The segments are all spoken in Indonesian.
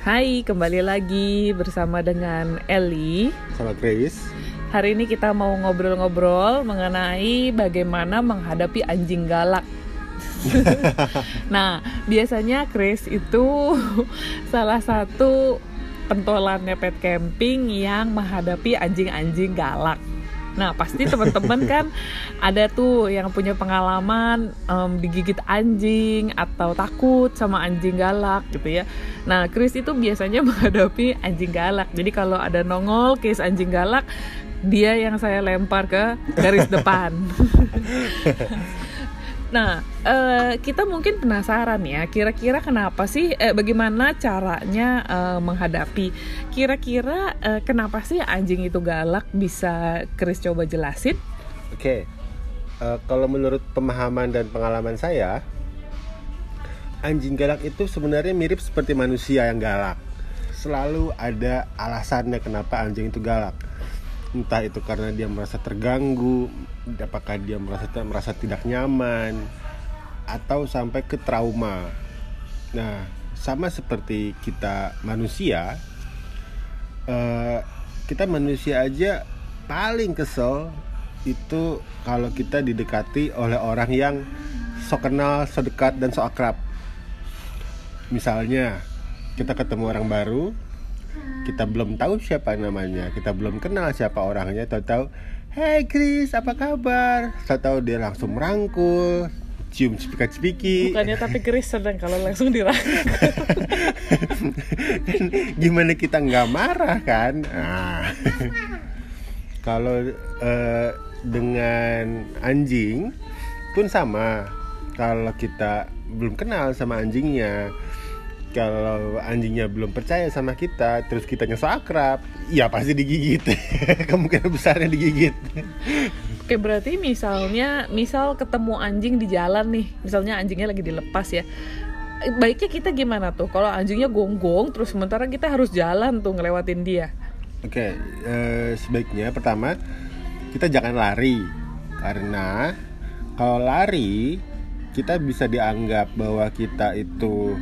Hai, kembali lagi bersama dengan Ellie. Sama Grace. Hari ini kita mau ngobrol-ngobrol mengenai bagaimana menghadapi anjing galak. nah, biasanya Chris itu salah satu pentolannya pet camping yang menghadapi anjing-anjing galak. Nah, pasti teman-teman kan ada tuh yang punya pengalaman um, digigit anjing atau takut sama anjing galak gitu ya. Nah, Chris itu biasanya menghadapi anjing galak. Jadi kalau ada nongol case anjing galak, dia yang saya lempar ke garis depan. Nah, uh, kita mungkin penasaran ya, kira-kira kenapa sih, eh, bagaimana caranya uh, menghadapi? Kira-kira uh, kenapa sih anjing itu galak? Bisa Chris coba jelasin? Oke, okay. uh, kalau menurut pemahaman dan pengalaman saya, anjing galak itu sebenarnya mirip seperti manusia yang galak. Selalu ada alasannya kenapa anjing itu galak entah itu karena dia merasa terganggu apakah dia merasa merasa tidak nyaman atau sampai ke trauma nah sama seperti kita manusia uh, kita manusia aja paling kesel itu kalau kita didekati oleh orang yang sok kenal, so dekat dan so akrab. Misalnya kita ketemu orang baru, kita belum tahu siapa namanya kita belum kenal siapa orangnya tahu-tahu Hey Chris, apa kabar? Tahu-tahu dia langsung merangkul, cium cepika-cepiki. Bukannya tapi Chris sedang kalau langsung dirangkul. kan, gimana kita nggak marah kan? Nah, kalau uh, dengan anjing pun sama. Kalau kita belum kenal sama anjingnya, kalau anjingnya belum percaya sama kita terus kita so akrab ya pasti digigit. Kemungkinan besarnya digigit. Oke berarti misalnya misal ketemu anjing di jalan nih misalnya anjingnya lagi dilepas ya baiknya kita gimana tuh? Kalau anjingnya gonggong terus sementara kita harus jalan tuh ngelewatin dia. Oke eh, sebaiknya pertama kita jangan lari. Karena kalau lari kita bisa dianggap bahwa kita itu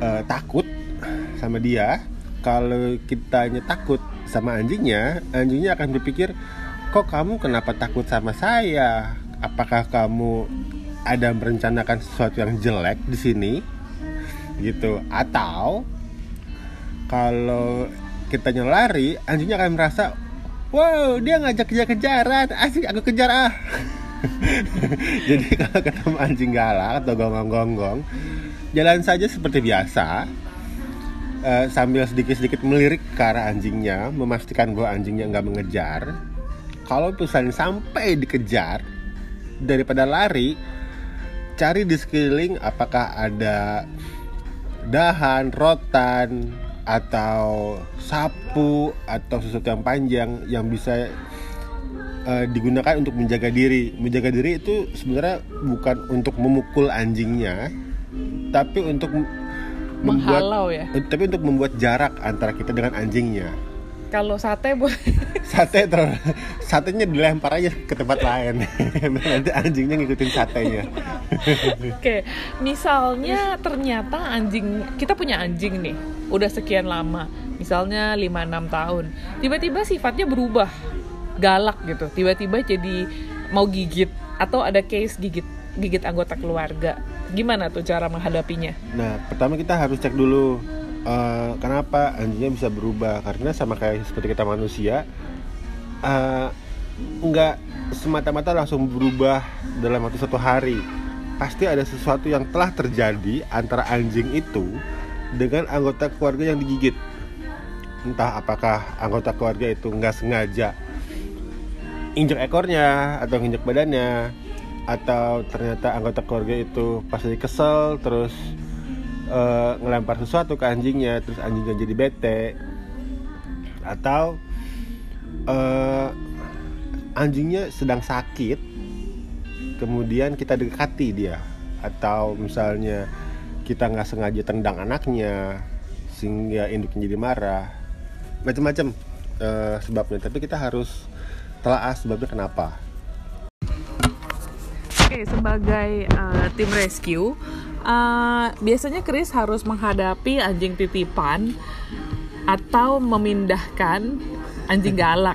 uh, takut sama dia kalau kitanya takut sama anjingnya anjingnya akan berpikir kok kamu kenapa takut sama saya? Apakah kamu ada merencanakan sesuatu yang jelek di sini? Gitu. Atau kalau kita lari anjingnya akan merasa wow dia ngajak kejar-kejaran. Asik aku kejar ah. Jadi kalau ketemu anjing galak atau gonggong-gonggong jalan saja seperti biasa. Uh, sambil sedikit-sedikit melirik ke arah anjingnya memastikan bahwa anjingnya nggak mengejar. Kalau misalnya sampai dikejar daripada lari cari di sekeliling apakah ada dahan, rotan atau sapu atau sesuatu yang panjang yang bisa uh, digunakan untuk menjaga diri. Menjaga diri itu sebenarnya bukan untuk memukul anjingnya, tapi untuk membuat ya? tapi untuk membuat jarak antara kita dengan anjingnya. Kalau sate bu sate terus satenya dilempar aja ke tempat lain. Nanti anjingnya ngikutin satenya. Oke misalnya ternyata anjing kita punya anjing nih udah sekian lama misalnya 5-6 tahun tiba-tiba sifatnya berubah galak gitu tiba-tiba jadi mau gigit atau ada case gigit gigit anggota keluarga. Gimana tuh cara menghadapinya? Nah, pertama kita harus cek dulu uh, kenapa anjingnya bisa berubah karena sama kayak seperti kita manusia uh, nggak semata-mata langsung berubah dalam waktu satu hari. Pasti ada sesuatu yang telah terjadi antara anjing itu dengan anggota keluarga yang digigit. Entah apakah anggota keluarga itu nggak sengaja injek ekornya atau injek badannya atau ternyata anggota keluarga itu pas lagi kesel terus uh, ngelempar sesuatu ke anjingnya terus anjingnya jadi bete. Atau uh, anjingnya sedang sakit kemudian kita dekati dia. Atau misalnya kita nggak sengaja tendang anaknya sehingga induknya jadi marah. Macam-macam uh, sebabnya. Tapi kita harus telah sebabnya kenapa okay, sebagai uh, tim rescue uh, biasanya Chris harus menghadapi anjing titipan atau memindahkan anjing galak.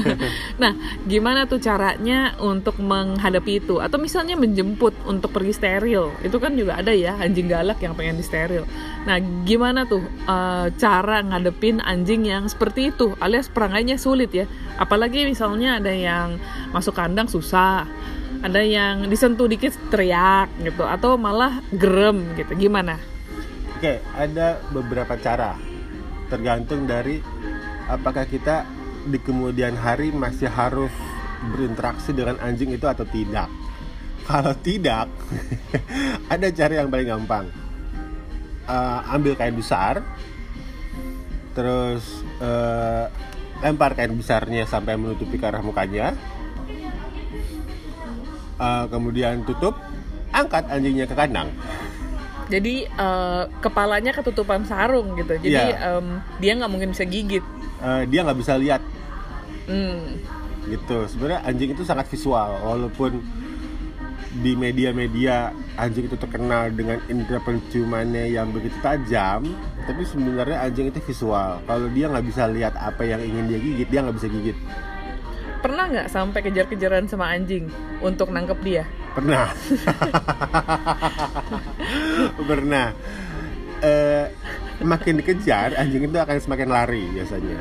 nah, gimana tuh caranya untuk menghadapi itu? Atau misalnya menjemput untuk pergi steril, itu kan juga ada ya anjing galak yang pengen di steril. Nah, gimana tuh uh, cara ngadepin anjing yang seperti itu? Alias perangainya sulit ya. Apalagi misalnya ada yang masuk kandang susah, ada yang disentuh dikit teriak gitu, atau malah gerem gitu. Gimana? Oke, ada beberapa cara tergantung dari apakah kita di kemudian hari masih harus berinteraksi dengan anjing itu atau tidak kalau tidak ada cara yang paling gampang uh, ambil kain besar terus uh, lempar kain besarnya sampai menutupi ke arah mukanya uh, kemudian tutup angkat anjingnya ke kandang. Jadi uh, kepalanya ketutupan sarung gitu. Jadi yeah. um, dia nggak mungkin bisa gigit. Uh, dia nggak bisa lihat. Hmm. gitu. Sebenarnya anjing itu sangat visual walaupun di media-media anjing itu terkenal dengan indera penciumannya yang begitu tajam tapi sebenarnya anjing itu visual. Kalau dia nggak bisa lihat apa yang ingin dia gigit dia nggak bisa gigit pernah nggak sampai kejar-kejaran sama anjing untuk nangkep dia? Pernah. Pernah. Uh, makin dikejar anjing itu akan semakin lari biasanya.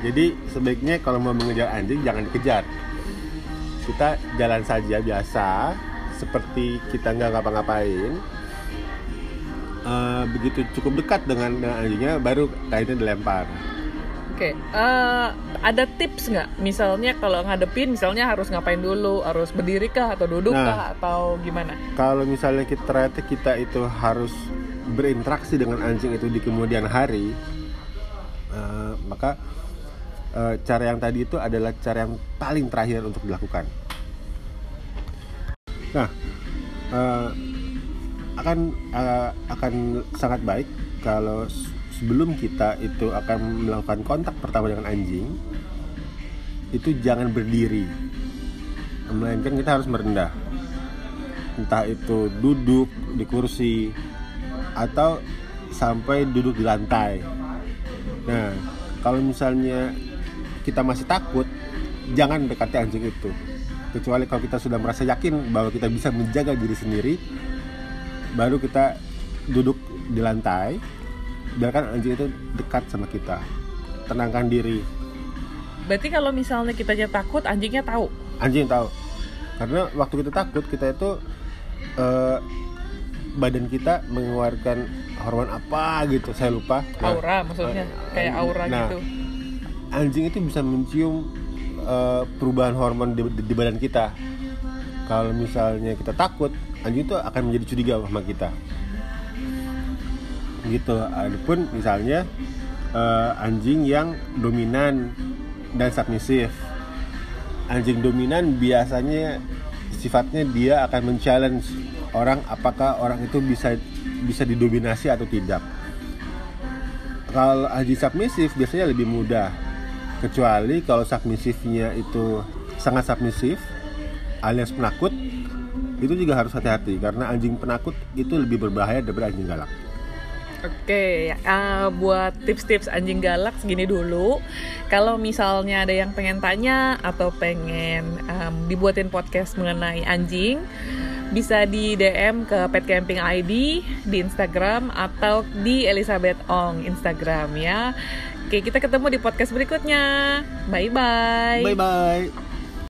Jadi sebaiknya kalau mau mengejar anjing jangan dikejar. Kita jalan saja biasa seperti kita nggak ngapa-ngapain. Uh, begitu cukup dekat dengan, dengan anjingnya baru kainnya dilempar Oke, okay. uh, eh, ada tips nggak? Misalnya kalau ngadepin, misalnya harus ngapain dulu? Harus berdiri kah atau duduk nah, kah atau gimana? Kalau misalnya kita ternyata kita itu harus berinteraksi dengan anjing itu di kemudian hari, uh, maka uh, cara yang tadi itu adalah cara yang paling terakhir untuk dilakukan. Nah, uh, akan uh, akan sangat baik kalau sebelum kita itu akan melakukan kontak pertama dengan anjing itu jangan berdiri. Melainkan kita harus merendah. Entah itu duduk di kursi atau sampai duduk di lantai. Nah kalau misalnya kita masih takut jangan dekati anjing itu. Kecuali kalau kita sudah merasa yakin bahwa kita bisa menjaga diri sendiri baru kita duduk di lantai biarkan anjing itu dekat sama kita. Tenangkan diri. Berarti kalau misalnya kita aja takut anjingnya tahu? Anjing tahu. Karena waktu kita takut kita itu uh, badan kita mengeluarkan hormon apa gitu. Saya lupa. Nah, aura maksudnya uh, kayak aura nah, gitu. Anjing itu bisa mencium uh, perubahan hormon di, di, di badan kita. Kalau misalnya kita takut anjing itu akan menjadi curiga sama kita gitu. Adapun misalnya uh, anjing yang dominan dan submisif anjing dominan biasanya sifatnya dia akan men-challenge orang apakah orang itu bisa bisa didominasi atau tidak. Kalau anjing submisif biasanya lebih mudah. Kecuali kalau submisifnya itu sangat submisif alias penakut itu juga harus hati-hati. Karena anjing penakut itu lebih berbahaya daripada anjing galak. Oke, uh, buat tips-tips anjing galak segini dulu. Kalau misalnya ada yang pengen tanya atau pengen um, dibuatin podcast mengenai anjing, bisa di DM ke Pet Camping ID di Instagram atau di Elizabeth Ong Instagram ya. Oke, kita ketemu di podcast berikutnya. Bye bye. Bye bye.